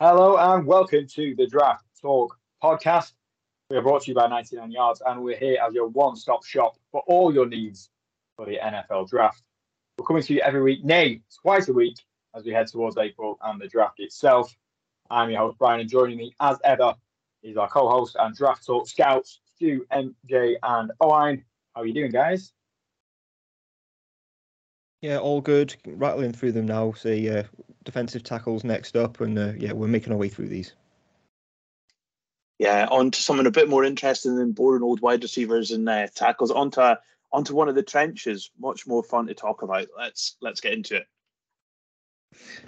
Hello and welcome to the Draft Talk podcast. We are brought to you by 99 Yards and we're here as your one stop shop for all your needs for the NFL draft. We're coming to you every week, nay, twice a week as we head towards April and the draft itself. I'm your host, Brian, and joining me as ever is our co host and Draft Talk scouts, Stu, MJ, and Owen. How are you doing, guys? Yeah, all good. Rattling through them now. See, uh, defensive tackles next up, and uh, yeah, we're making our way through these. Yeah, on to something a bit more interesting than boring old wide receivers and uh, tackles. Onto onto one of the trenches. Much more fun to talk about. Let's let's get into it.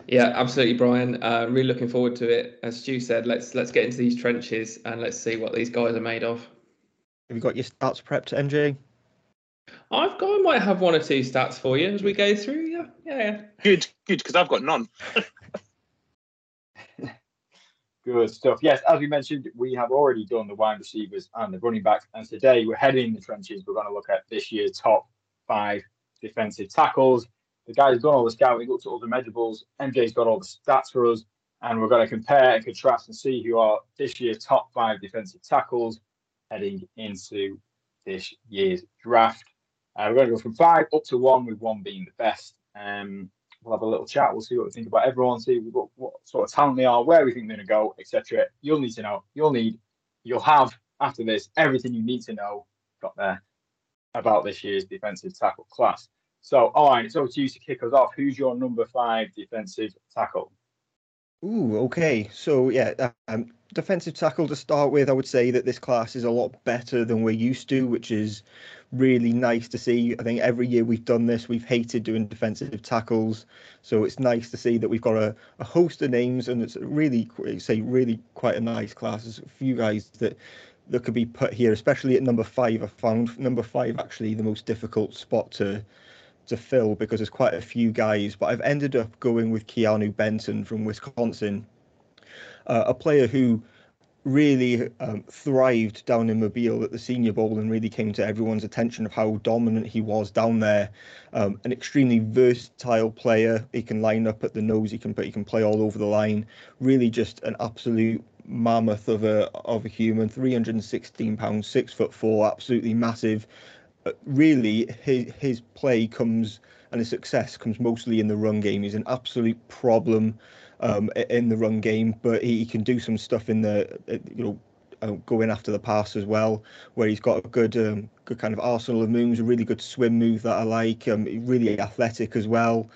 Yeah, absolutely, Brian. Uh, really looking forward to it. As Stu said, let's let's get into these trenches and let's see what these guys are made of. Have you got your stats prepped, MJ? I've got, I might have one or two stats for you as we go through. Yeah, yeah, yeah. Good, good, because I've got none. Good stuff. Yes, as we mentioned, we have already done the wide receivers and the running backs, and today we're heading in the trenches. We're going to look at this year's top five defensive tackles. The guy's done all the scouting, looked at all the measurables. MJ's got all the stats for us, and we're going to compare and contrast and see who are this year's top five defensive tackles heading into this year's draft. Uh, we're going to go from five up to one, with one being the best. Um, we'll have a little chat. We'll see what we think about everyone, see what, what sort of talent they are, where we think they're going to go, etc. You'll need to know. You'll need. You'll have after this everything you need to know. Got there about this year's defensive tackle class. So, all right, it's over to you to kick us off. Who's your number five defensive tackle? Ooh, okay. So yeah, um, defensive tackle to start with. I would say that this class is a lot better than we're used to, which is really nice to see. I think every year we've done this, we've hated doing defensive tackles, so it's nice to see that we've got a, a host of names, and it's really, say, really quite a nice class. There's a few guys that that could be put here, especially at number five. I found number five actually the most difficult spot to to fill because there's quite a few guys, but I've ended up going with Keanu Benton from Wisconsin, uh, a player who really um, thrived down in Mobile at the Senior Bowl and really came to everyone's attention of how dominant he was down there. Um, an extremely versatile player. He can line up at the nose. He can he can play all over the line. Really, just an absolute mammoth of a of a human. 316 pounds, six foot four, absolutely massive. Uh, really, his his play comes and his success comes mostly in the run game. He's an absolute problem um, in the run game, but he, can do some stuff in the uh, you know uh, going after the pass as well, where he's got a good um, good kind of arsenal of moves, a really good swim move that I like. Um, really athletic as well.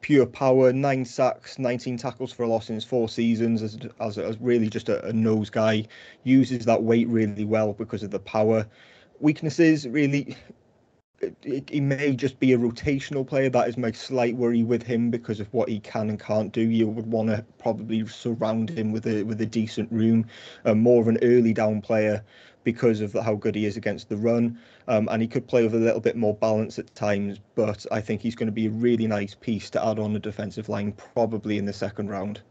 Pure power, nine sacks, 19 tackles for a loss in his four seasons as, as, as really just a, a nose guy. Uses that weight really well because of the power. Weaknesses really he may just be a rotational player. That is my slight worry with him because of what he can and can't do. You would want to probably surround him with a with a decent room, uh, more of an early down player because of how good he is against the run. Um, and he could play with a little bit more balance at times. But I think he's going to be a really nice piece to add on the defensive line, probably in the second round.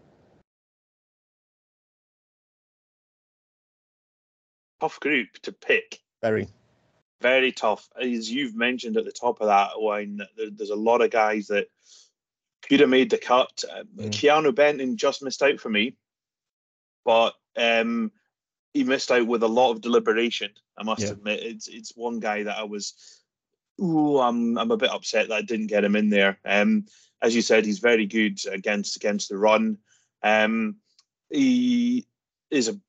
Tough group to pick. Very very tough. As you've mentioned at the top of that one, there's a lot of guys that could have made the cut. Mm. Keanu Benton just missed out for me, but um, he missed out with a lot of deliberation. I must yeah. admit, it's it's one guy that I was, ooh, I'm I'm a bit upset that I didn't get him in there. Um, as you said, he's very good against against the run. Um, he is a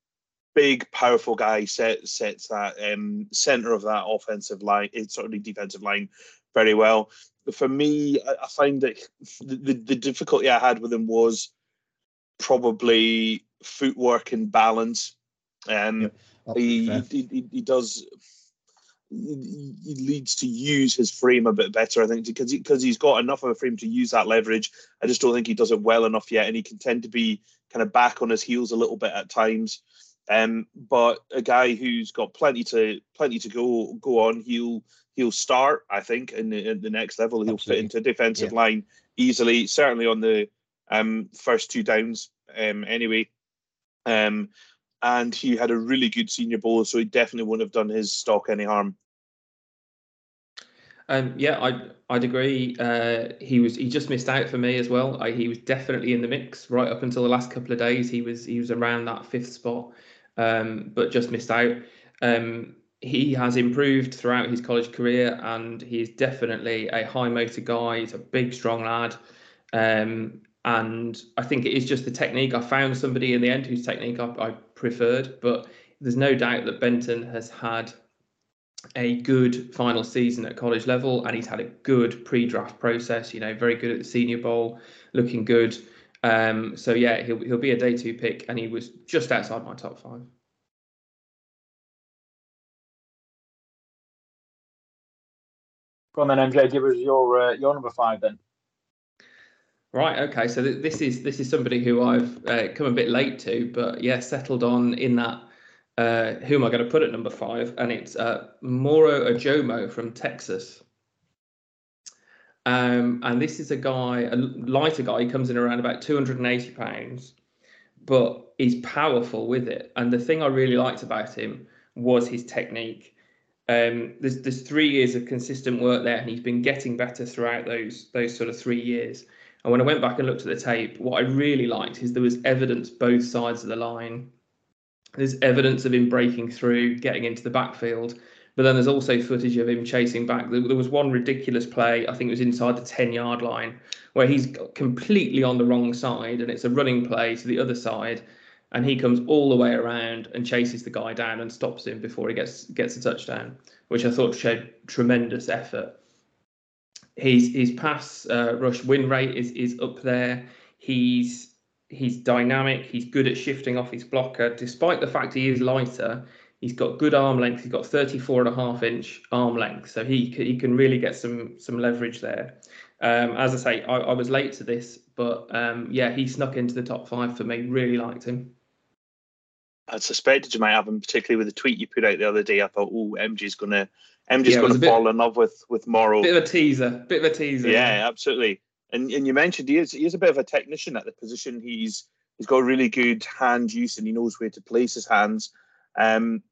big, powerful guy set, sets that um, center of that offensive line, it's eh, certainly defensive line, very well. For me, I, I find that the, the difficulty I had with him was probably footwork and balance. Um, yep. he, he, he does he leads to use his frame a bit better, I think, because he, because he's got enough of a frame to use that leverage. I just don't think he does it well enough yet, and he can tend to be kind of back on his heels a little bit at times. Um, but a guy who's got plenty to plenty to go go on, he'll he'll start. I think in the, in the next level, he'll Absolutely. fit into defensive yeah. line easily. Certainly on the um, first two downs. Um, anyway, um, and he had a really good senior bowl, so he definitely wouldn't have done his stock any harm. Um, yeah, I'd, I'd agree. Uh, he was he just missed out for me as well. I, he was definitely in the mix right up until the last couple of days. He was he was around that fifth spot, um, but just missed out. Um, he has improved throughout his college career, and he's definitely a high motor guy. He's a big, strong lad, um, and I think it is just the technique. I found somebody in the end whose technique I, I preferred, but there's no doubt that Benton has had a good final season at college level, and he's had a good pre-draft process. You know, very good at the Senior Bowl, looking good. Um, so yeah, he'll he'll be a day two pick, and he was just outside my top five. Go on then, MJ. Give us your uh, your number five then. Right. Okay. So th- this is this is somebody who I've uh, come a bit late to, but yeah, settled on in that uh, who am I going to put at number five? And it's uh, Moro Ojomo from Texas. Um, and this is a guy, a lighter guy. He comes in around about 280 pounds, but he's powerful with it. And the thing I really liked about him was his technique. Um, there's there's three years of consistent work there, and he's been getting better throughout those those sort of three years. And when I went back and looked at the tape, what I really liked is there was evidence both sides of the line there's evidence of him breaking through, getting into the backfield. But then there's also footage of him chasing back. There, was one ridiculous play, I think it was inside the 10 yard line, where he's completely on the wrong side and it's a running play to the other side. And he comes all the way around and chases the guy down and stops him before he gets gets a touchdown, which I thought showed tremendous effort. His his pass uh, rush win rate is is up there. He's he's dynamic. He's good at shifting off his blocker, despite the fact he is lighter. He's got good arm length. He's got 34 and a half inch arm length, so he he can really get some some leverage there. Um, as I say, I, I, was late to this, but um, yeah, he snuck into the top five for me. Really liked him. I suspected you might have him, particularly with the tweet you put out the other day. I thought, oh, MJ's gonna MJ's yeah, gonna fall bit, in love with with Moro. Bit of a teaser. Bit of a teaser. Yeah, absolutely. And and you mentioned he is he is a bit of a technician at the position. He's he's got really good hand use and he knows where to place his hands. Um,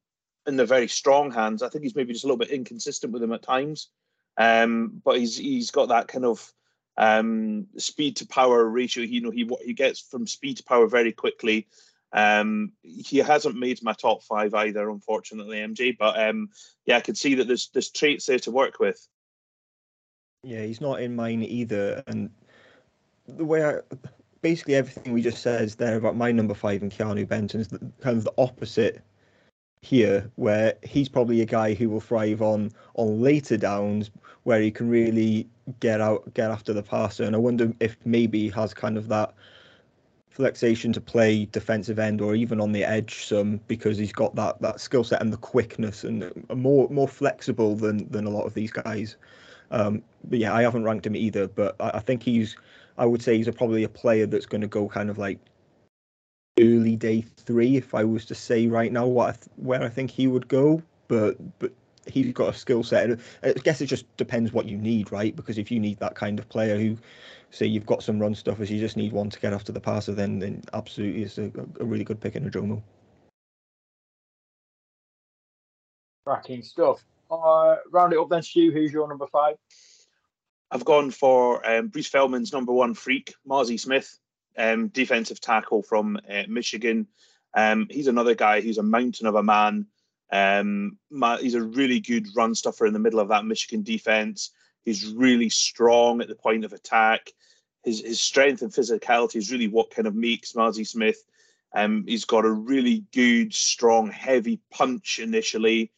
and they're very strong hands. I think he's maybe just a little bit inconsistent with them at times. Um, but he's he's got that kind of um, speed to power ratio. You know, he he gets from speed to power very quickly. Um, he hasn't made my top five either, unfortunately, MJ. But um, yeah, I could see that there's there's traits there to work with. Yeah, he's not in mine either. And the way I basically everything we just said is there about my number five and Keanu Benton is kind of the opposite here, where he's probably a guy who will thrive on on later downs where he can really get out get after the passer. And I wonder if maybe he has kind of that flexation to play defensive end or even on the edge some because he's got that that skill set and the quickness and more more flexible than than a lot of these guys. Um, but yeah, I haven't ranked him either, but I, I think he's, I would say he's a, probably a player that's going to go kind of like early day three, if I was to say right now what I th- where I think he would go. But but he's got a skill set. I guess it just depends what you need, right? Because if you need that kind of player who, say, you've got some run stuffers, you just need one to get after the passer, then then absolutely is a, a really good pick in Ojomo. Cracking stuff. Uh, round it up then, Stu. Who's your number five? I've gone for um, Bruce Feldman's number one freak, Mazi Smith, um, defensive tackle from uh, Michigan. Um, he's another guy who's a mountain of a man. Um, he's a really good run stuffer in the middle of that Michigan defense. He's really strong at the point of attack. His his strength and physicality is really what kind of makes Mazi Smith. Um, he's got a really good, strong, heavy punch initially.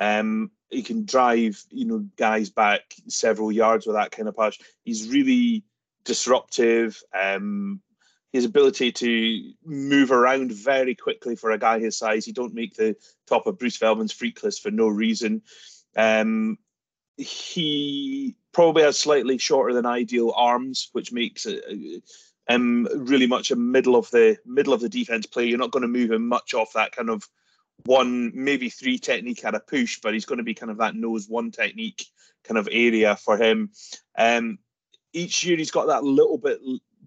Um, he can drive, you know, guys back several yards with that kind of punch. He's really disruptive. Um, his ability to move around very quickly for a guy his size. He don't make the top of Bruce Feldman's freak list for no reason. Um, he probably has slightly shorter than ideal arms, which makes it um, really much a middle of the middle of the defense play. You're not going to move him much off that kind of one, maybe three technique at a push, but he's going to be kind of that nose one technique kind of area for him. Um, each year he's got that little bit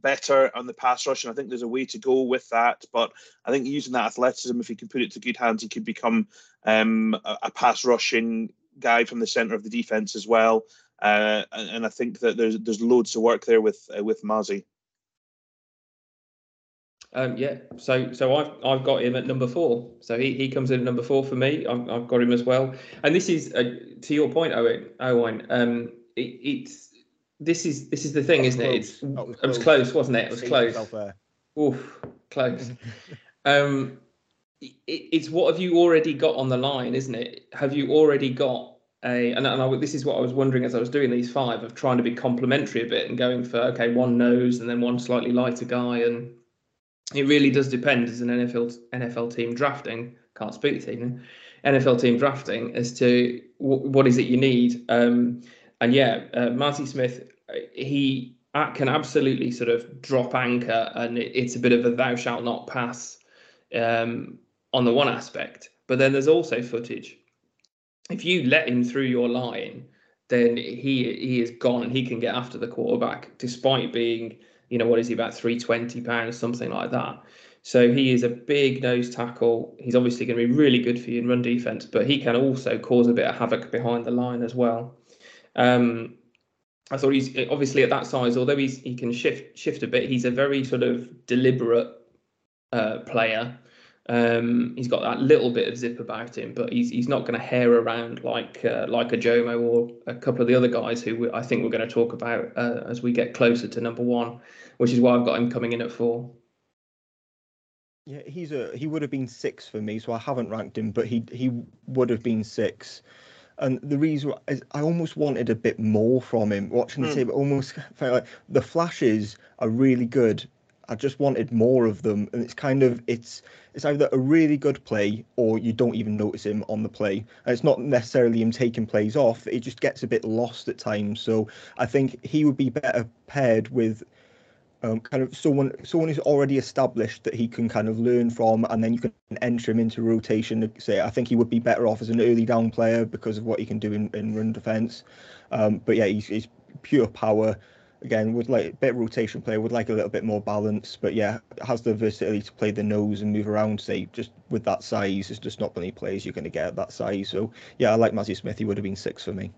better on the pass rush, and I think there's a way to go with that. But I think using that athleticism, if he can put it to good hands, he could become um, a, a pass rushing guy from the center of the defense as well. uh, and, and, I think that there's there's loads to work there with uh, with Mazi. Um, yeah, so so I've I've got him at number four. So he, he comes in at number four for me. I've, I've got him as well. And this is uh, to your point, Owen. Owen, um, it, it's this is this is the thing, isn't it? It's it was close, wasn't it? It was close. Oof, close. um, it, it's what have you already got on the line, isn't it? Have you already got a? And, and I, this is what I was wondering as I was doing these five of trying to be complimentary a bit and going for okay, one nose and then one slightly lighter guy and it really does depend as an NFL NFL team drafting. Can't speak to team. NFL team drafting as to w- what is it you need. Um, and yeah, uh, Mazi Smith, he can absolutely sort of drop anchor, and it, it's a bit of a thou shalt not pass um, on the one aspect. But then there's also footage. If you let him through your line, then he he is gone and he can get after the quarterback, despite being you know, what is he about 320 pounds, something like that. So he is a big nose tackle. He's obviously going to be really good for you in run defense, but he can also cause a bit of havoc behind the line as well. Um, I thought he's obviously at that size, although he's he can shift shift a bit. He's a very sort of deliberate uh, player. Um, he's got that little bit of zip about him, but he's he's not going to hair around like uh, like a Jomo or a couple of the other guys who I think we're going to talk about uh, as we get closer to number one, which is why I've got him coming in at four. Yeah, he's a he would have been six for me, so I haven't ranked him, but he he would have been six. And the reason is I almost wanted a bit more from him. Watching the mm. tape, almost felt like the flashes are really good, I just wanted more of them, and it's kind of it's it's either a really good play or you don't even notice him on the play, and it's not necessarily him taking plays off. It just gets a bit lost at times. So I think he would be better paired with um, kind of someone someone who's already established that he can kind of learn from, and then you can enter him into rotation. Say, I think he would be better off as an early down player because of what he can do in, in run defense. Um, but yeah, he's, he's pure power again would like a bit rotation player would like a little bit more balance but yeah has the versatility to play the nose and move around say just with that size it's just not many players you're going to get at that size so yeah i like Mazi Smith he would have been six for me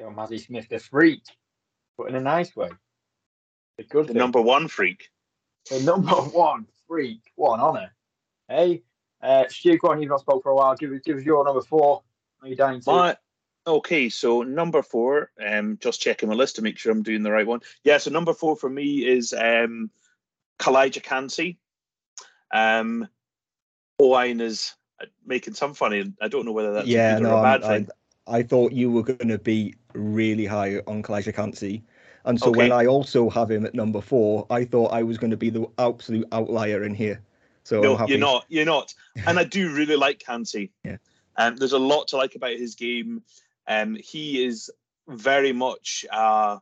Mazi Smith the freak but in a nice way the good the number one freak the number one freak what an honor hey uh Stu go on you've not spoke for a while give, give us your number four are you dying to My, Okay, so number four, um, just checking my list to make sure I'm doing the right one. Yeah, so number four for me is um, Calijah Kancey. Um, Owen is making some funny. I don't know whether that's yeah, a no, a bad thing. I, I, thought you were going to be really high on Calijah Kancey. And so okay. when I also have him at number four, I thought I was going to be the absolute outlier in here. So no, you're not. You're not. And I do really like Kancey. Yeah. Um, there's a lot to like about his game. Um, he is very much uh,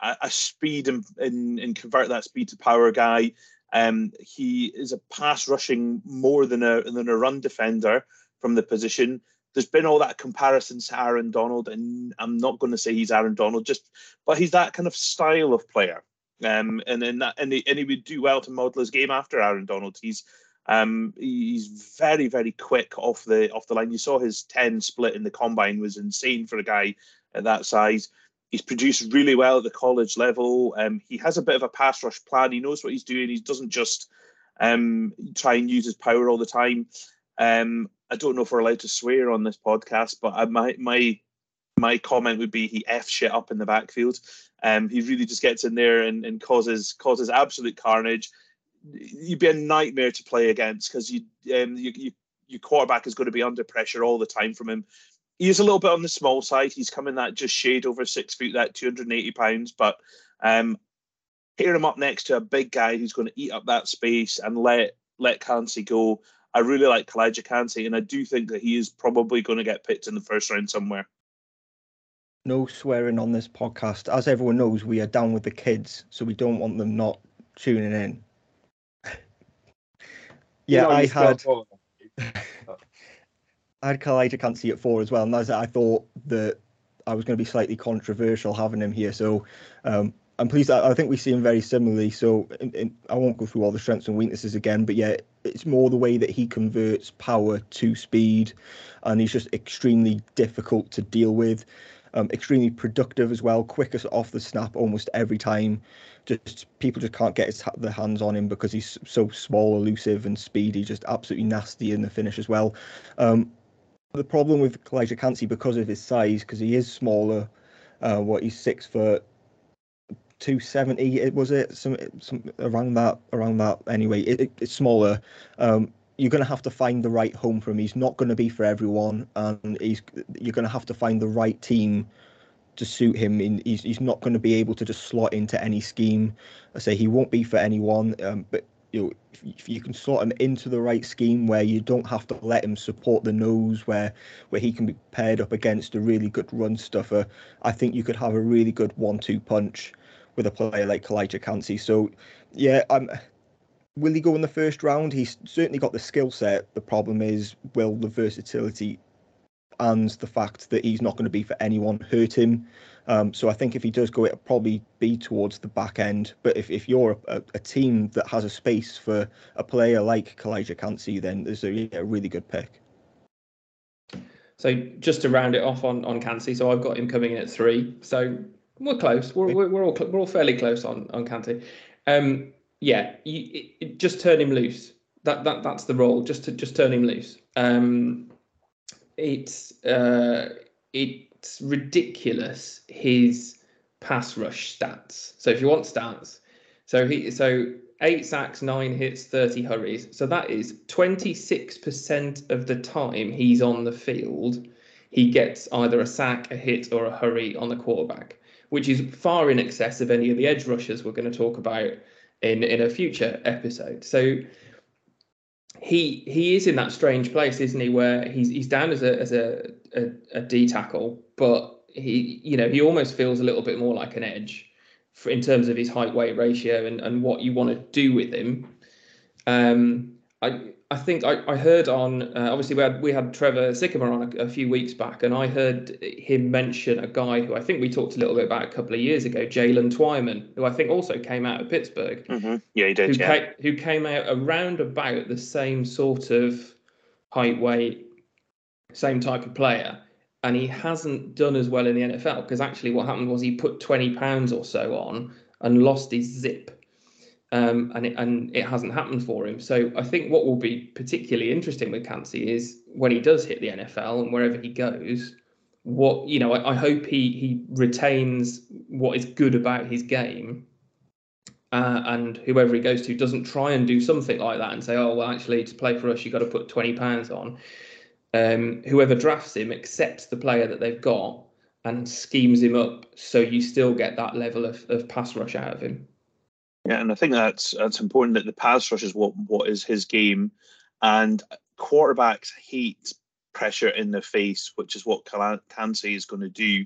a, a speed and, and, and, convert that speed to power guy. Um, he is a pass rushing more than a than a run defender from the position. There's been all that comparisons to Aaron Donald, and I'm not going to say he's Aaron Donald, just but he's that kind of style of player. Um, and that and he, and he would do well to model his game after Aaron Donald. He's um, he's very, very quick off the off the line. You saw his 10 split in the combine was insane for a guy at that size. He's produced really well at the college level. Um, he has a bit of a pass rush plan. He knows what he's doing. He doesn't just um, try and use his power all the time. Um, I don't know if we're allowed to swear on this podcast, but I, my my my comment would be he f shit up in the backfield. Um, he really just gets in there and, and causes causes absolute carnage you'd be a nightmare to play against because you, um, you, you, your quarterback is going to be under pressure all the time from him. He is a little bit on the small side. He's coming that just shade over six feet, that 280 pounds. But um, pair him up next to a big guy who's going to eat up that space and let let Kancey go. I really like Calijah Kancey, and I do think that he is probably going to get picked in the first round somewhere. No swearing on this podcast. As everyone knows, we are down with the kids, so we don't want them not tuning in. Yeah, I had. I had Calijah Kancey at four as well, and as I thought that I was going to be slightly controversial having him here. So um, I'm pleased. I, I, think we see him very similarly. So in, in, I won't go through all the strengths and weaknesses again, but yeah, it's more the way that he converts power to speed, and he's just extremely difficult to deal with. Um, extremely productive as well, quickest off the snap almost every time. Just people just can't get his, their hands on him because he's so small, elusive, and speedy. Just absolutely nasty in the finish as well. Um, the problem with Calijah Kancey because of his size, because he is smaller. Uh, what he's six foot 270 it was it some, some around that around that anyway. It, it, it's smaller. Um, you're going to have to find the right home for him. He's not going to be for everyone and he's you're going to have to find the right team to suit him. In he's, he's not going to be able to just slot into any scheme. I say he won't be for anyone um, but you know, if, if, you can slot him into the right scheme where you don't have to let him support the nose, where where he can be paired up against a really good run stuffer, I think you could have a really good one-two punch with a player like Calijah Kancey. So, yeah, I'm. Will he go in the first round? He's certainly got the skill set. The problem is, will the versatility and the fact that he's not going to be for anyone hurt him? Um, so I think if he does go, it'll probably be towards the back end. But if, if you're a, a team that has a space for a player like Calijah Kancey, then there's a, a really good pick. So just to round it off on on Kancey, so I've got him coming in at three. So we're close. We're, we're, we're all we're all fairly close on on Kancey. Um, yeah, you, it, it, just turn him loose. That that that's the role. Just to just turn him loose. Um, it's uh, it's ridiculous his pass rush stats. So if you want stats, so he so eight sacks, nine hits, thirty hurries. So that is twenty six percent of the time he's on the field. He gets either a sack, a hit, or a hurry on the quarterback which is far in excess of any of the edge rushers we're going to talk about in in a future episode. So he he is in that strange place, isn't he, where he's he's down as a as a, a, a D tackle, but he you know he almost feels a little bit more like an edge for, in terms of his height weight ratio and and what you want to do with him. Um, I I think I, I heard on uh, obviously we had we had Trevor Sikkema on a, a, few weeks back, and I heard him mention a guy who I think we talked a little bit about a couple of years ago, Jaylen Twyman, who I think also came out of Pittsburgh. Mm-hmm. Yeah, he did. Who, yeah. Came, who came out around about the same sort of height, weight, same type of player, and he hasn't done as well in the NFL because actually what happened was he put twenty pounds or so on and lost his zip um, and it, and it hasn't happened for him. So I think what will be particularly interesting with Kancey is when he does hit the NFL and wherever he goes, what you know, I, I hope he he retains what is good about his game. Uh, and whoever he goes to doesn't try and do something like that and say, "Oh, well, actually, to play for us, you've got to put twenty pounds on." Um, whoever drafts him accepts the player that they've got and schemes him up so you still get that level of, of pass rush out of him. Yeah, and I think that's that's important that the pass rush is what what is his game, and quarterbacks hate pressure in the face, which is what Kancey is going to do.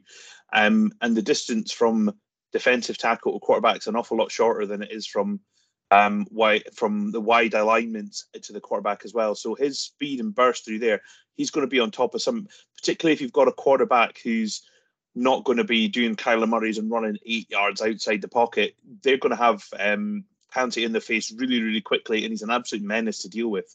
Um, and the distance from defensive tackle to quarterback is an awful lot shorter than it is from um, wide, from the wide alignments to the quarterback as well. So his speed and burst through there, he's going to be on top of some, particularly if you've got a quarterback who's not going to be doing Kyler Murray's and running eight yards outside the pocket. They're going to have um, Kancey in the face really, really quickly, and he's an absolute menace to deal with.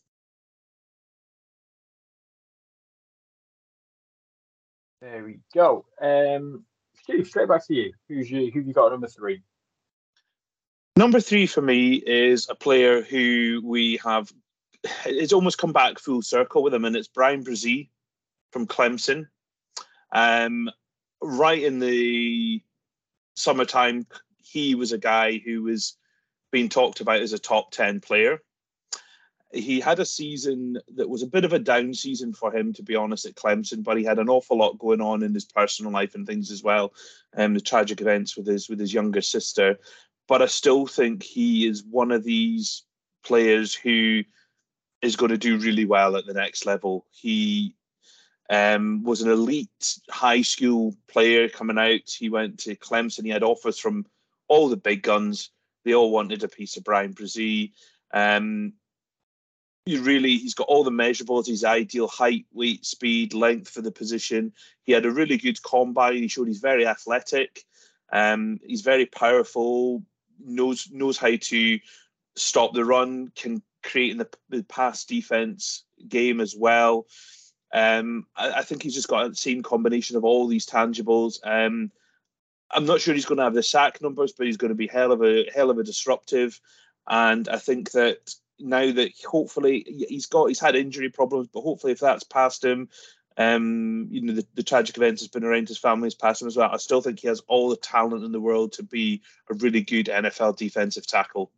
There we go. Um, Steve, straight back to you. Who's you? Who you got number three? Number three for me is a player who we have. It's almost come back full circle with him, and it's Bryan Bresee from Clemson. Um, right in the summertime, he was a guy who was being talked about as a top 10 player. He had a season that was a bit of a down season for him, to be honest, at Clemson, but he had an awful lot going on in his personal life and things as well. Um, the tragic events with his with his younger sister. But I still think he is one of these players who is going to do really well at the next level. He um, was an elite high school player coming out. He went to Clemson. He had offers from all the big guns. They all wanted a piece of Bryan Bresee. Um, you really, he's got all the measurables. His ideal height, weight, speed, length for the position. He had a really good combine. He showed he's very athletic. Um, he's very powerful. knows knows how to stop the run. Can creating the, the pass defense game as well. Um, I, I, think he's just got a same combination of all these tangibles. Um, I'm not sure he's going to have the sack numbers, but he's going to be hell of a hell of a disruptive. And I think that now that hopefully he's got he's had injury problems, but hopefully if that's past him, um, you know the, the tragic events has been around his family's passed him as well. I still think he has all the talent in the world to be a really good NFL defensive tackle.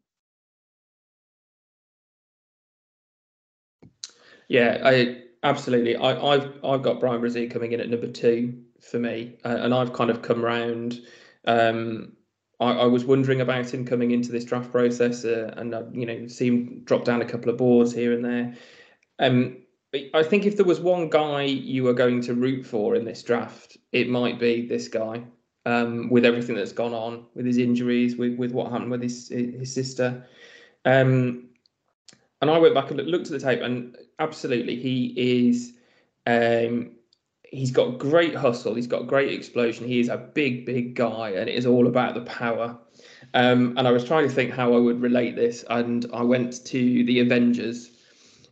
Yeah, I absolutely. I, have I've got Bryan Bresee coming in at number two for me, uh, and I've kind of come round. Um, I, I, was wondering about him coming into this draft process, uh, and you know, see him drop down a couple of boards here and there. Um, I think if there was one guy you were going to root for in this draft, it might be this guy. Um, with everything that's gone on, with his injuries, with with what happened with his his sister. Um, and I went back and looked at the tape, and absolutely, he is. Um, he's got great hustle. He's got great explosion. He is a big, big guy, and it is all about the power. Um, and I was trying to think how I would relate this, and I went to the Avengers,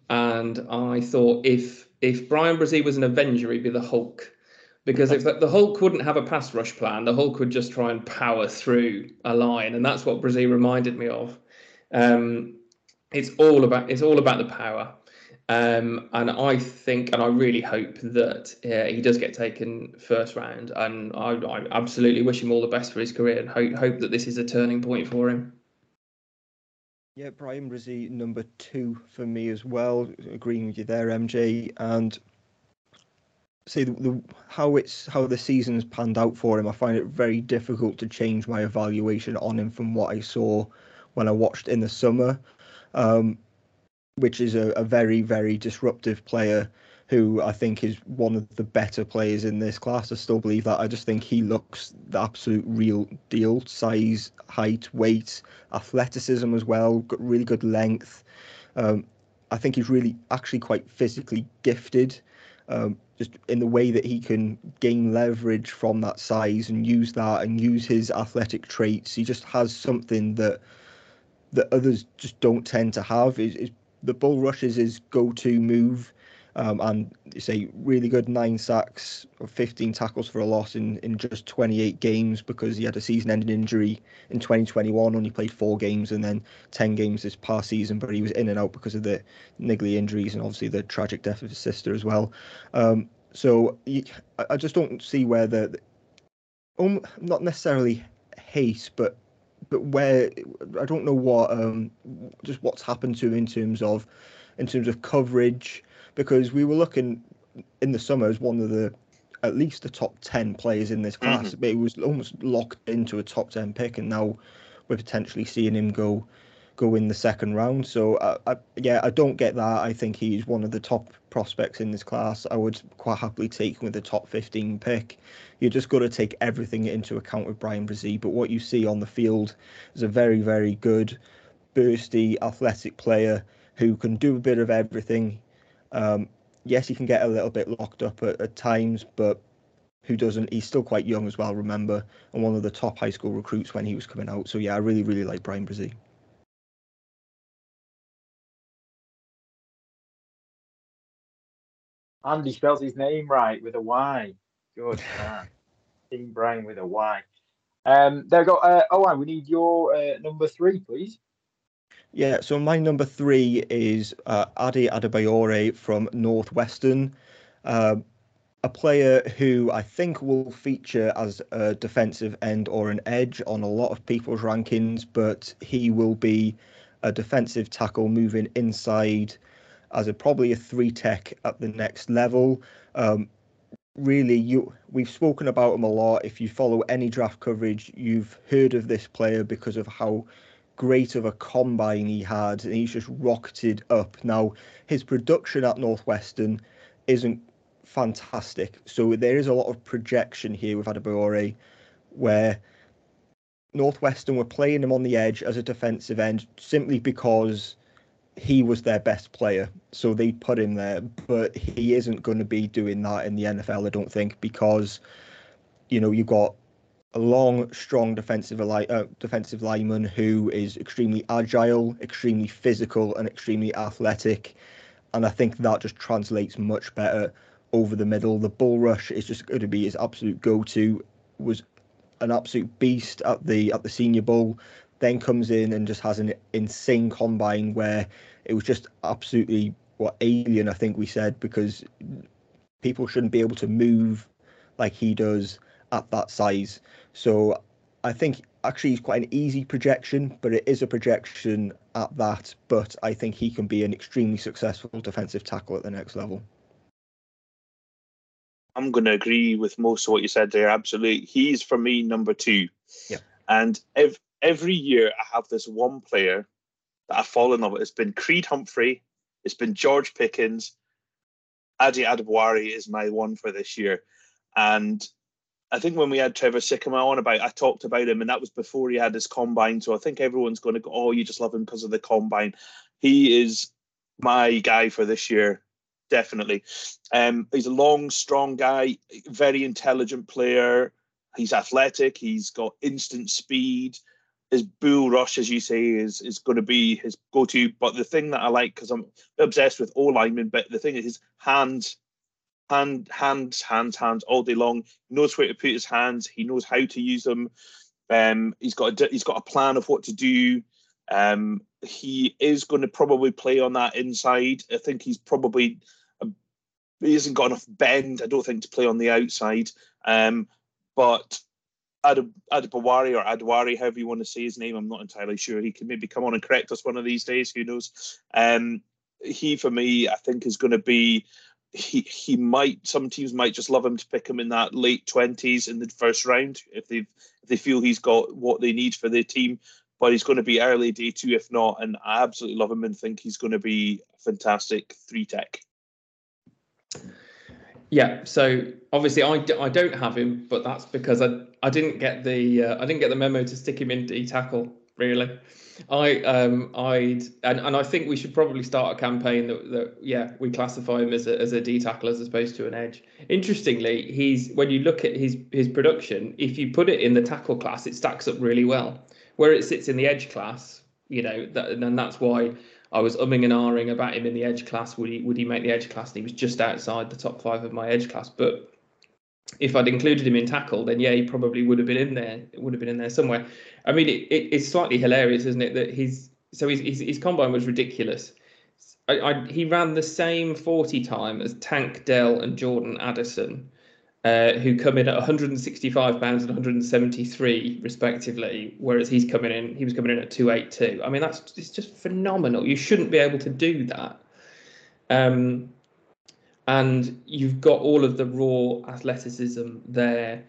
and I thought if if Bryan Bresee was an Avenger, he'd be the Hulk, because if the Hulk wouldn't have a pass rush plan, the Hulk would just try and power through a line, and that's what Bresee reminded me of. Um, it's all about it's all about the power. Um, and I think, and I really hope that he does get taken first round. And I, I, absolutely wish him all the best for his career, and hope, hope that this is a turning point for him. Yeah, Bryan Bresee number two for me as well. Agreeing with you there, MJ. And say the, the, how it's how the season's panned out for him. I find it very difficult to change my evaluation on him from what I saw when I watched in the summer um, which is a, a, very, very disruptive player who I think is one of the better players in this class. I still believe that. I just think he looks the absolute real deal. Size, height, weight, athleticism as well, got really good length. Um, I think he's really actually quite physically gifted. Um, just in the way that he can gain leverage from that size and use that and use his athletic traits. He just has something that that others just don't tend to have. Is, is the bull rush is his go-to move, um, and it's a really good nine sacks or 15 tackles for a loss in, in just 28 games because he had a season-ending injury in 2021. Only played four games and then 10 games this past season, but he was in and out because of the niggly injuries and obviously the tragic death of his sister as well. Um, so I just don't see where the, um, not necessarily hate, but but where I don't know what um just what's happened to him in terms of in terms of coverage because we were looking in the summer as one of the at least the top 10 players in this class mm-hmm. but he was almost locked into a top 10 pick and now we're potentially seeing him go go in the second round. So uh, I, yeah, I don't get that. I think he's one of the top prospects in this class. I would quite happily take him with the top 15 pick. You just got to take everything into account with Bryan Bresee. But what you see on the field is a very, very good, bursty, athletic player who can do a bit of everything. Um, yes, he can get a little bit locked up at, at times, but who doesn't? He's still quite young as well, remember, and one of the top high school recruits when he was coming out. So yeah, I really, really like Bryan Bresee. Andy spells his name right with a Y. Good man. Team Brian with a Y. Um, there we go. Uh, oh, we need your uh, number three, please. Yeah, so my number three is uh, Ade Adebawore from Northwestern, uh, a player who I think will feature as a defensive end or an edge on a lot of people's rankings, but he will be a defensive tackle moving inside as a probably a three tech at the next level. Um, really, you we've spoken about him a lot. If you follow any draft coverage, you've heard of this player because of how great of a combine he had, and he's just rocketed up. Now, his production at Northwestern isn't fantastic, so there is a lot of projection here with Adebawore, where Northwestern were playing him on the edge as a defensive end simply because he was their best player, so they put him there. But he isn't going to be doing that in the NFL, I don't think, because you know you've got a long, strong defensive uh, defensive lineman who is extremely agile, extremely physical, and extremely athletic. And I think that just translates much better over the middle. The bull rush is just going to be his absolute go-to. Was an absolute beast at the at the Senior Bowl. Then comes in and just has an insane combine where it was just absolutely what alien. I think we said because people shouldn't be able to move like he does at that size. So I think actually he's quite an easy projection, but it is a projection at that. But I think he can be an extremely successful defensive tackle at the next level. I'm going to agree with most of what you said there. Absolutely. He's for me number two. Yeah. And ev- every year I have this one player that I fall in love with. It's been Creed Humphrey, it's been George Pickens. Ade Adebawore is my one for this year. And I think when we had Trevor Sikkema on about, I talked about him, and that was before he had his combine. So I think everyone's going to go, "Oh, you just love him because of the combine." He is my guy for this year, definitely. Um, he's a long, strong guy, very intelligent player. He's athletic. He's got instant speed. His bull rush, as you say, is is going to be his go-to. But the thing that I like, because I'm obsessed with all linemen, but the thing is his hands hand, hands, hands, hands all day long. He knows where to put his hands. He knows how to use them. Um, he's got a, he's got a plan of what to do. Um, he is going to probably play on that inside. I think he's probably he hasn't got enough bend. I don't think to play on the outside. Um, but Ad- or Adwari, however you want to say his name, I'm not entirely sure. He can maybe come on and correct us one of these days. Who knows? Um, he for me, I think, is going to be he he might some teams might just love him to pick him in that late twenties in the first round if they if they feel he's got what they need for their team. But he's going to be early day two if not, and I absolutely love him and think he's going to be fantastic three tech. Yeah, so obviously I, I don't have him, but that's because I I didn't get the uh, I didn't get the memo to stick him in D tackle really. I um I'd and, and I think we should probably start a campaign that, that yeah we classify him as a as a D tackle as opposed to an edge. Interestingly, he's when you look at his his production, if you put it in the tackle class, it stacks up really well. Where it sits in the edge class, you know, that, and that's why I was umming and ahhing about him in the edge class. Would he would he make the edge class? And he was just outside the top five of my edge class, but if I'd included him in tackle, then yeah, he probably would have been in there. It would have been in there somewhere. I mean, it, it, it's slightly hilarious, isn't it? That he's so his his, his combine was ridiculous. I, I, he ran the same 40 time as Tank Dell and Jordan Addison, uh, who come in at 165 pounds and 173 respectively, whereas he's coming in he was coming in at 282. I mean, that's it's just phenomenal. You shouldn't be able to do that. Um, and you've got all of the raw athleticism there.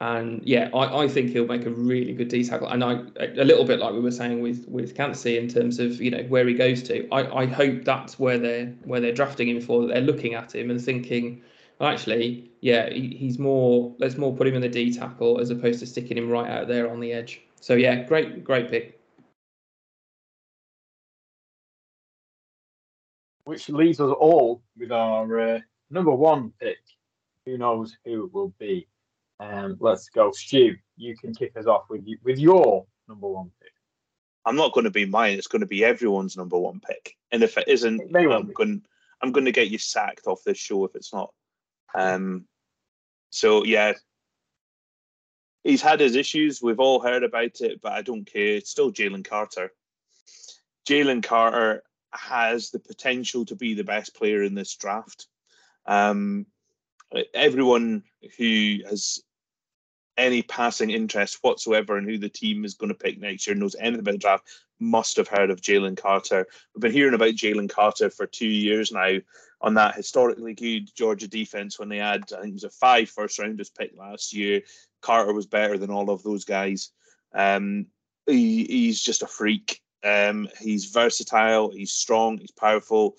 And yeah, I, I think he'll make a really good D tackle. And I a little bit like we were saying with with Kancey in terms of you know where he goes to. I, I hope that's where they're where they're drafting him for. That they're looking at him and thinking, actually, yeah, he, he's more. Let's more put him in the D tackle as opposed to sticking him right out there on the edge. So yeah, great great pick. which leaves us all with our uh, number one pick. Who knows who it will be? Um, let's go, Stu. You can kick us off with you with your number one pick. I'm not going to be mine. It's going to be everyone's number one pick. And if it isn't, it I'm going. I'm going to get you sacked off this show if it's not. Um, so yeah, he's had his issues. We've all heard about it, but I don't care. It's still Jalen Carter. Jalen Carter has the potential to be the best player in this draft. Um, everyone who has any passing interest whatsoever in who the team is going to pick next year knows anything about the draft must have heard of Jalen Carter. We've been hearing about Jalen Carter for two years now on that historically good Georgia defense when they had, I think it was a five first rounders pick last year. Carter was better than all of those guys. Um, he, he's just a freak. Um, he's versatile. He's strong. He's powerful.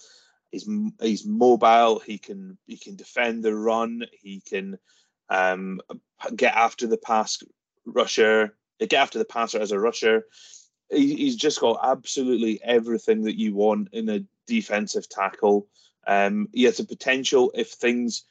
He's he's mobile. He can he can defend the run. He can um, get after the pass rusher. Get after the passer as a rusher. He, he's just got absolutely everything that you want in a defensive tackle. Um, he has the potential if things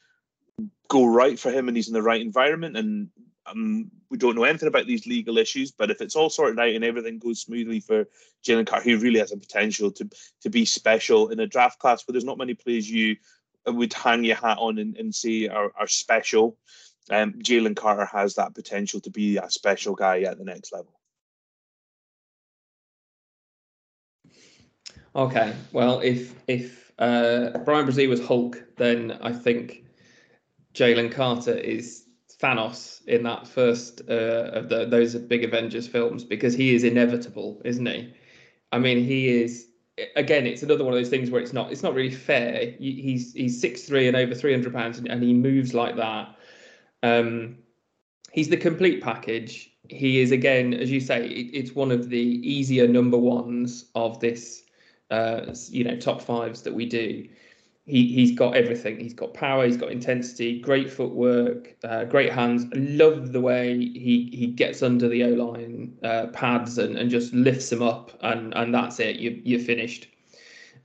go right for him and he's in the right environment and um, we don't know anything about these legal issues, but if it's all sorted out and everything goes smoothly for Jalen Carter, he really has a potential to to be special in a draft class where there's not many players you would hang your hat on and, and say are, are special. Um, Jalen Carter has that potential to be a special guy at the next level. Okay, well, if if uh, Bryan Bresee was Hulk, then I think Jalen Carter is Thanos in that first uh, of the, those big Avengers films because he is inevitable, isn't he? I mean, he is. Again, it's another one of those things where it's not it's not really fair. He's he's six three and over three hundred pounds, and he moves like that. Um, he's the complete package. He is again, as you say, it, it's one of the easier number ones of this, uh, you know, top fives that we do he he's got everything. He's got power. He's got intensity. Great footwork. Uh, great hands. love the way he he gets under the O line uh, pads and, and just lifts them up, and and that's it. You you're finished,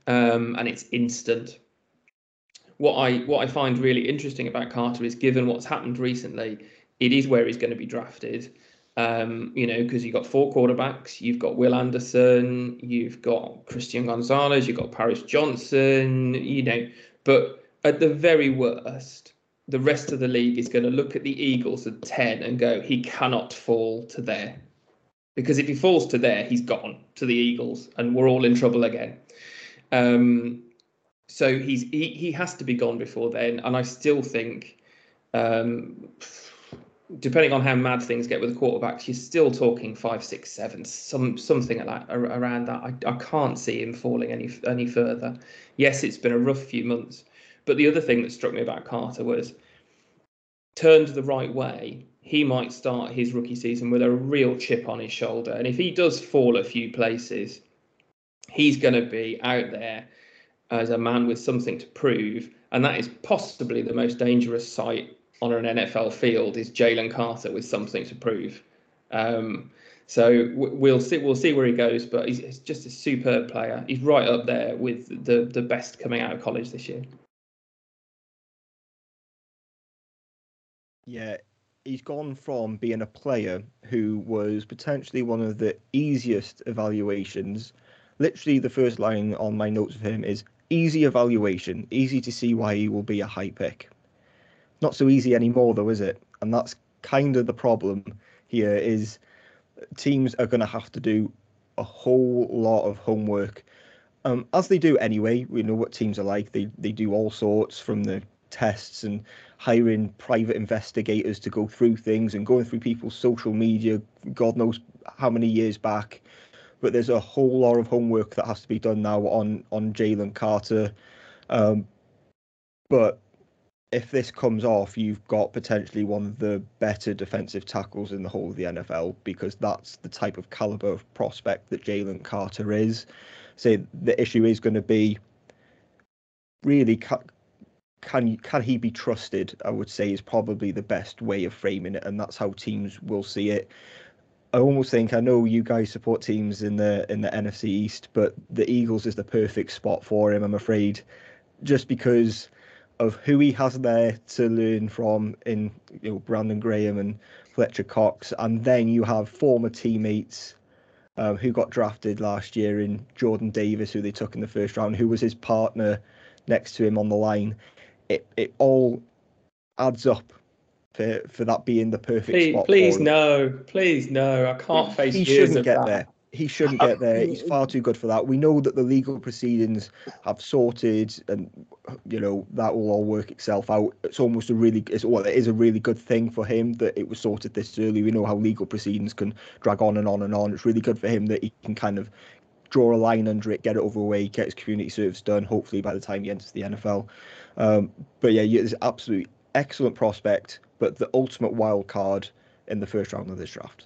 um, and it's instant. What I what I find really interesting about Carter is, given what's happened recently, it is where he's going to be drafted. Um, you know, because you've got four quarterbacks, you've got Will Anderson, you've got Christian Gonzalez, you've got Paris Johnson, you know, but at the very worst, the rest of the league is going to look at the Eagles at 10 and go, he cannot fall to there. Because if he falls to there, he's gone to the Eagles and we're all in trouble again. Um, so he's he, he has to be gone before then. And I still think um, depending on how mad things get with the quarterbacks, you're still talking five, six, seven, some something like around that. I, I can't see him falling any any further. Yes, it's been a rough few months, but the other thing that struck me about Carter was turned the right way. He might start his rookie season with a real chip on his shoulder, and if he does fall a few places, he's going to be out there as a man with something to prove, and that is possibly the most dangerous sight on an NFL field is Jalen Carter with something to prove. Um, so we'll see. We'll see where he goes, but he's, just a superb player. He's right up there with the the best coming out of college this year. Yeah, he's gone from being a player who was potentially one of the easiest evaluations. Literally, the first line on my notes of him is easy evaluation, easy to see why he will be a high pick not so easy anymore, though, is it? And that's kind of the problem here. Is teams are going to have to do a whole lot of homework, um, as they do anyway. We know what teams are like. They they do all sorts from the tests and hiring private investigators to go through things and going through people's social media. God knows how many years back. But there's a whole lot of homework that has to be done now on on Jalen Carter. Um, but if this comes off, you've got potentially one of the better defensive tackles in the whole of the NFL because that's the type of caliber of prospect that Jalen Carter is. So the issue is going to be really can, can can he be trusted? I would say is probably the best way of framing it, and that's how teams will see it. I almost think I know you guys support teams in the in the NFC East, but the Eagles is the perfect spot for him. I'm afraid, just because of who he has there to learn from in you know Brandon Graham and Fletcher Cox, and then you have former teammates um, who got drafted last year in Jordan Davis, who they took in the first round, who was his partner next to him on the line. It it all adds up for for that being the perfect please, spot. Please no, please no, I can't face. He shouldn't get that. there he shouldn't get there. He's far too good for that. We know that the legal proceedings have sorted, and you know that will all work itself out. It's almost a really, it's well, it is a really good thing for him that it was sorted this early. We know how legal proceedings can drag on and on and on. It's really good for him that he can kind of draw a line under it, get it over the way, get his community service done. Hopefully by the time he enters the NFL. Um, but yeah, it's absolutely excellent prospect, but the ultimate wild card in the first round of this draft.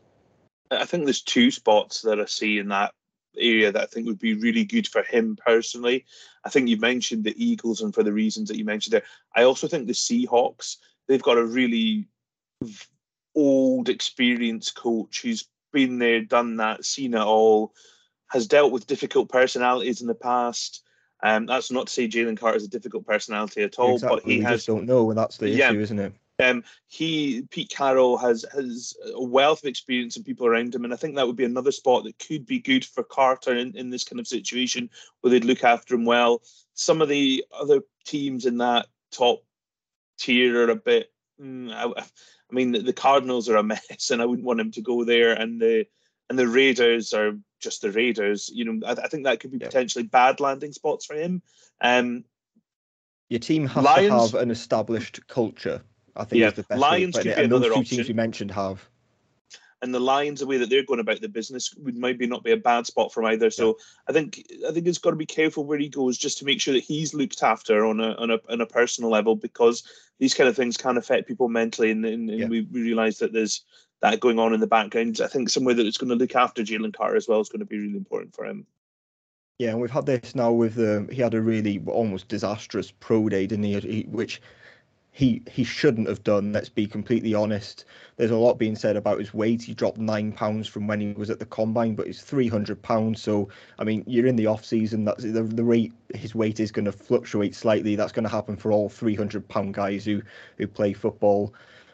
I think there's two spots that I see in that area that I think would be really good for him personally. I think you mentioned the Eagles, and for the reasons that you mentioned there, I also think the Seahawks. They've got a really old, experienced coach who's been there, done that, seen it all, has dealt with difficult personalities in the past. Um, that's not to say Jalen Carter is a difficult personality at all, exactly. but he we has. Just don't know, and that's the yeah, issue, isn't it? Um, he Pete Carroll has has a wealth of experience and people around him, and I think that would be another spot that could be good for Carter in, in this kind of situation where they'd look after him well. Some of the other teams in that top tier are a bit. Mm, I, I mean, the, the Cardinals are a mess, and I wouldn't want him to go there. And the and the Raiders are just the Raiders. You know, I, I think that could be yeah. potentially bad landing spots for him. Um, Your team has Lions, to have an established culture. I think yeah, is the best Lions way could be another option. Teams you mentioned have. And the Lions, the way that they're going about the business, would maybe not be a bad spot for either. So yeah. I think I think he's got to be careful where he goes, just to make sure that he's looked after on a on a on a personal level, because these kind of things can affect people mentally, and, and, and yeah. we, we realise that there's that going on in the background. I think somewhere that it's going to look after Jalen Carter as well is going to be really important for him. Yeah, and we've had this now with the um, he had a really almost disastrous pro day, didn't he? Which he he shouldn't have done. Let's be completely honest. There's a lot being said about his weight. He dropped nine pounds from when he was at the combine, but he's 300 pounds. So I mean, you're in the off season. That's the the rate. His weight is going to fluctuate slightly. That's going to happen for all 300 pound guys who who play football.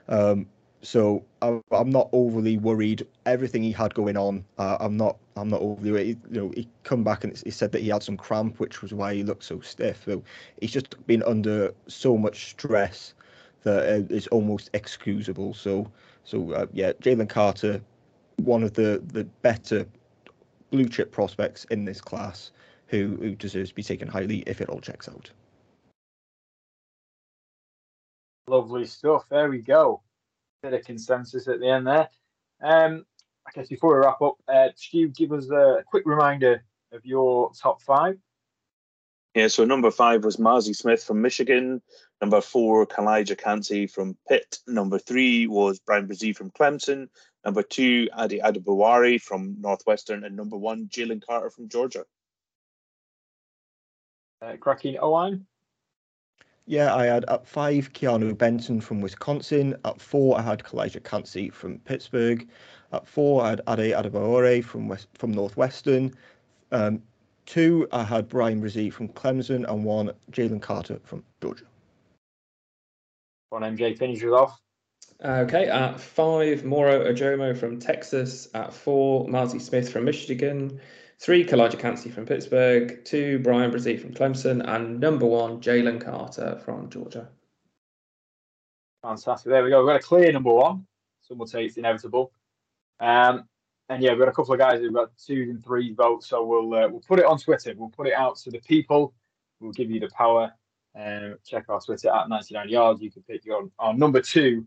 Um, so I'm not overly worried. Everything he had going on, uh, I'm not. I'm not overly. Worried. You know, he come back and he said that he had some cramp, which was why he looked so stiff. So he's just been under so much stress that uh, it's almost excusable. So, so uh, yeah, Jalen Carter, one of the the better blue chip prospects in this class, who who deserves to be taken highly if it all checks out. Lovely stuff. There we go bit of consensus at the end there. Um, I guess before we wrap up, uh, Stu, give us a quick reminder of your top five. Yeah, so number five was Mazi Smith from Michigan. Number four, Calijah Kancey from Pitt. Number three was Bryan Bresee from Clemson. Number two, Ade Adebawore from Northwestern. And number one, Jalen Carter from Georgia. Uh, cracking Owen? Yeah, I had at five Keanu Benton from Wisconsin. At four, I had Calijah Kancey from Pittsburgh. At four, I had Ade Adebawore from West, from Northwestern. Um, two, I had Bryan Bresee from Clemson, and one Jalen Carter from Georgia. One MJ finishes off. Okay, at five, Moro Ojomo from Texas. At four, Mazi Smith from Michigan. Three, Calijah Kancey from Pittsburgh. Two, Bryan Bresee from Clemson. And number one, Jalen Carter from Georgia. Fantastic. There we go. We've got a clear number one. Some will say it's inevitable. Um, and yeah, we've got a couple of guys who've got two and three votes. So we'll uh, we'll put it on Twitter. We'll put it out to the people. We'll give you the power. Um, check our Twitter at 99 yards. You can pick your our number two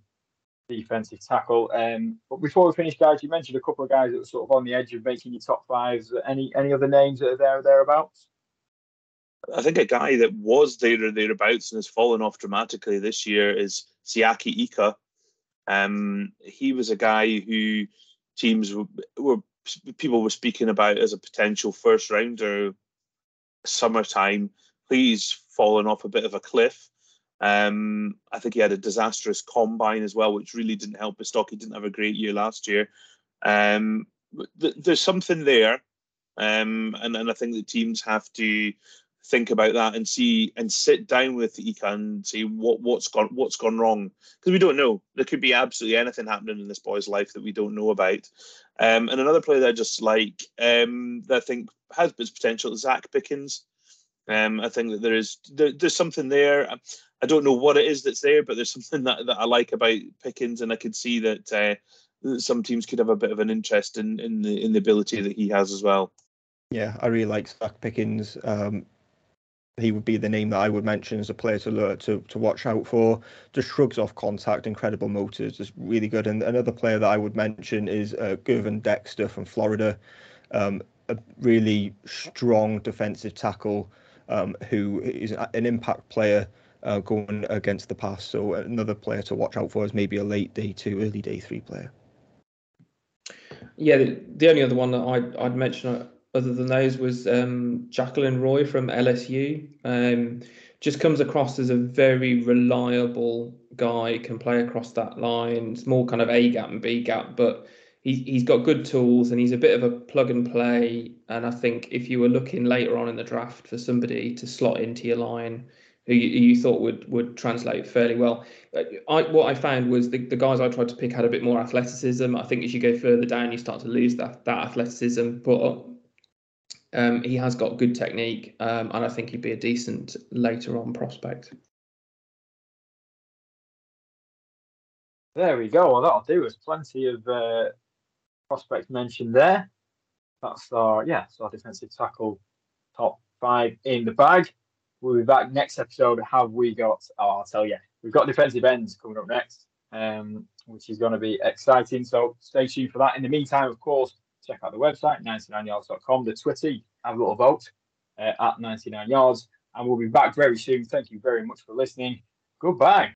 defensive tackle. Um, but before we finish, guys, you mentioned a couple of guys that were sort of on the edge of making your top fives. Any any other names that are there or thereabouts? I think a guy that was there or thereabouts and has fallen off dramatically this year is Siaki Ika. Um, he was a guy who teams were, were people were speaking about as a potential first rounder summertime. He's fallen off a bit of a cliff. Um, I think he had a disastrous combine as well, which really didn't help his stock. He didn't have a great year last year. Um, th- there's something there, um, and and I think the teams have to think about that and see and sit down with Ika and see what what's gone what's gone wrong because we don't know. There could be absolutely anything happening in this boy's life that we don't know about. Um, and another player that I just like um, that I think has potential is Zacch Pickens. Um, I think that there is there, there's something there. I don't know what it is that's there, but there's something that, that I like about Pickens, and I could see that uh, some teams could have a bit of an interest in in the in the ability that he has as well. Yeah, I really like Zacch Pickens. Um, he would be the name that I would mention as a player to learn, to to watch out for. Just shrugs off contact, incredible motors, is really good. And another player that I would mention is uh, Gervon Dexter from Florida, um, a really strong defensive tackle um, who is an impact player uh, going against the pass. So another player to watch out for is maybe a late day two, early day three player. Yeah, the, the only other one that I'd, I'd mention uh, other than those was um, Jaquelin Roy from LSU. Um, just comes across as a very reliable guy, can play across that line. More kind of A gap and B gap, but he's he's got good tools and he's a bit of a plug and play. And I think if you were looking later on in the draft for somebody to slot into your line, who you, you thought would would translate fairly well. Uh, I, what I found was the, the guys I tried to pick had a bit more athleticism. I think as you go further down, you start to lose that that athleticism. But um, he has got good technique, um, and I think he'd be a decent later on prospect. There we go. Well, that'll do. There's plenty of uh, prospects mentioned there. That's our yeah, so our defensive tackle top five in the bag. We'll be back next episode. Have we got? Oh, I'll tell you. We've got defensive ends coming up next, um, which is going to be exciting. So stay tuned for that. In the meantime, of course, check out the website 99yards.com, the Twitter, have a little vote uh, at 99yards, and we'll be back very soon. Thank you very much for listening. Goodbye.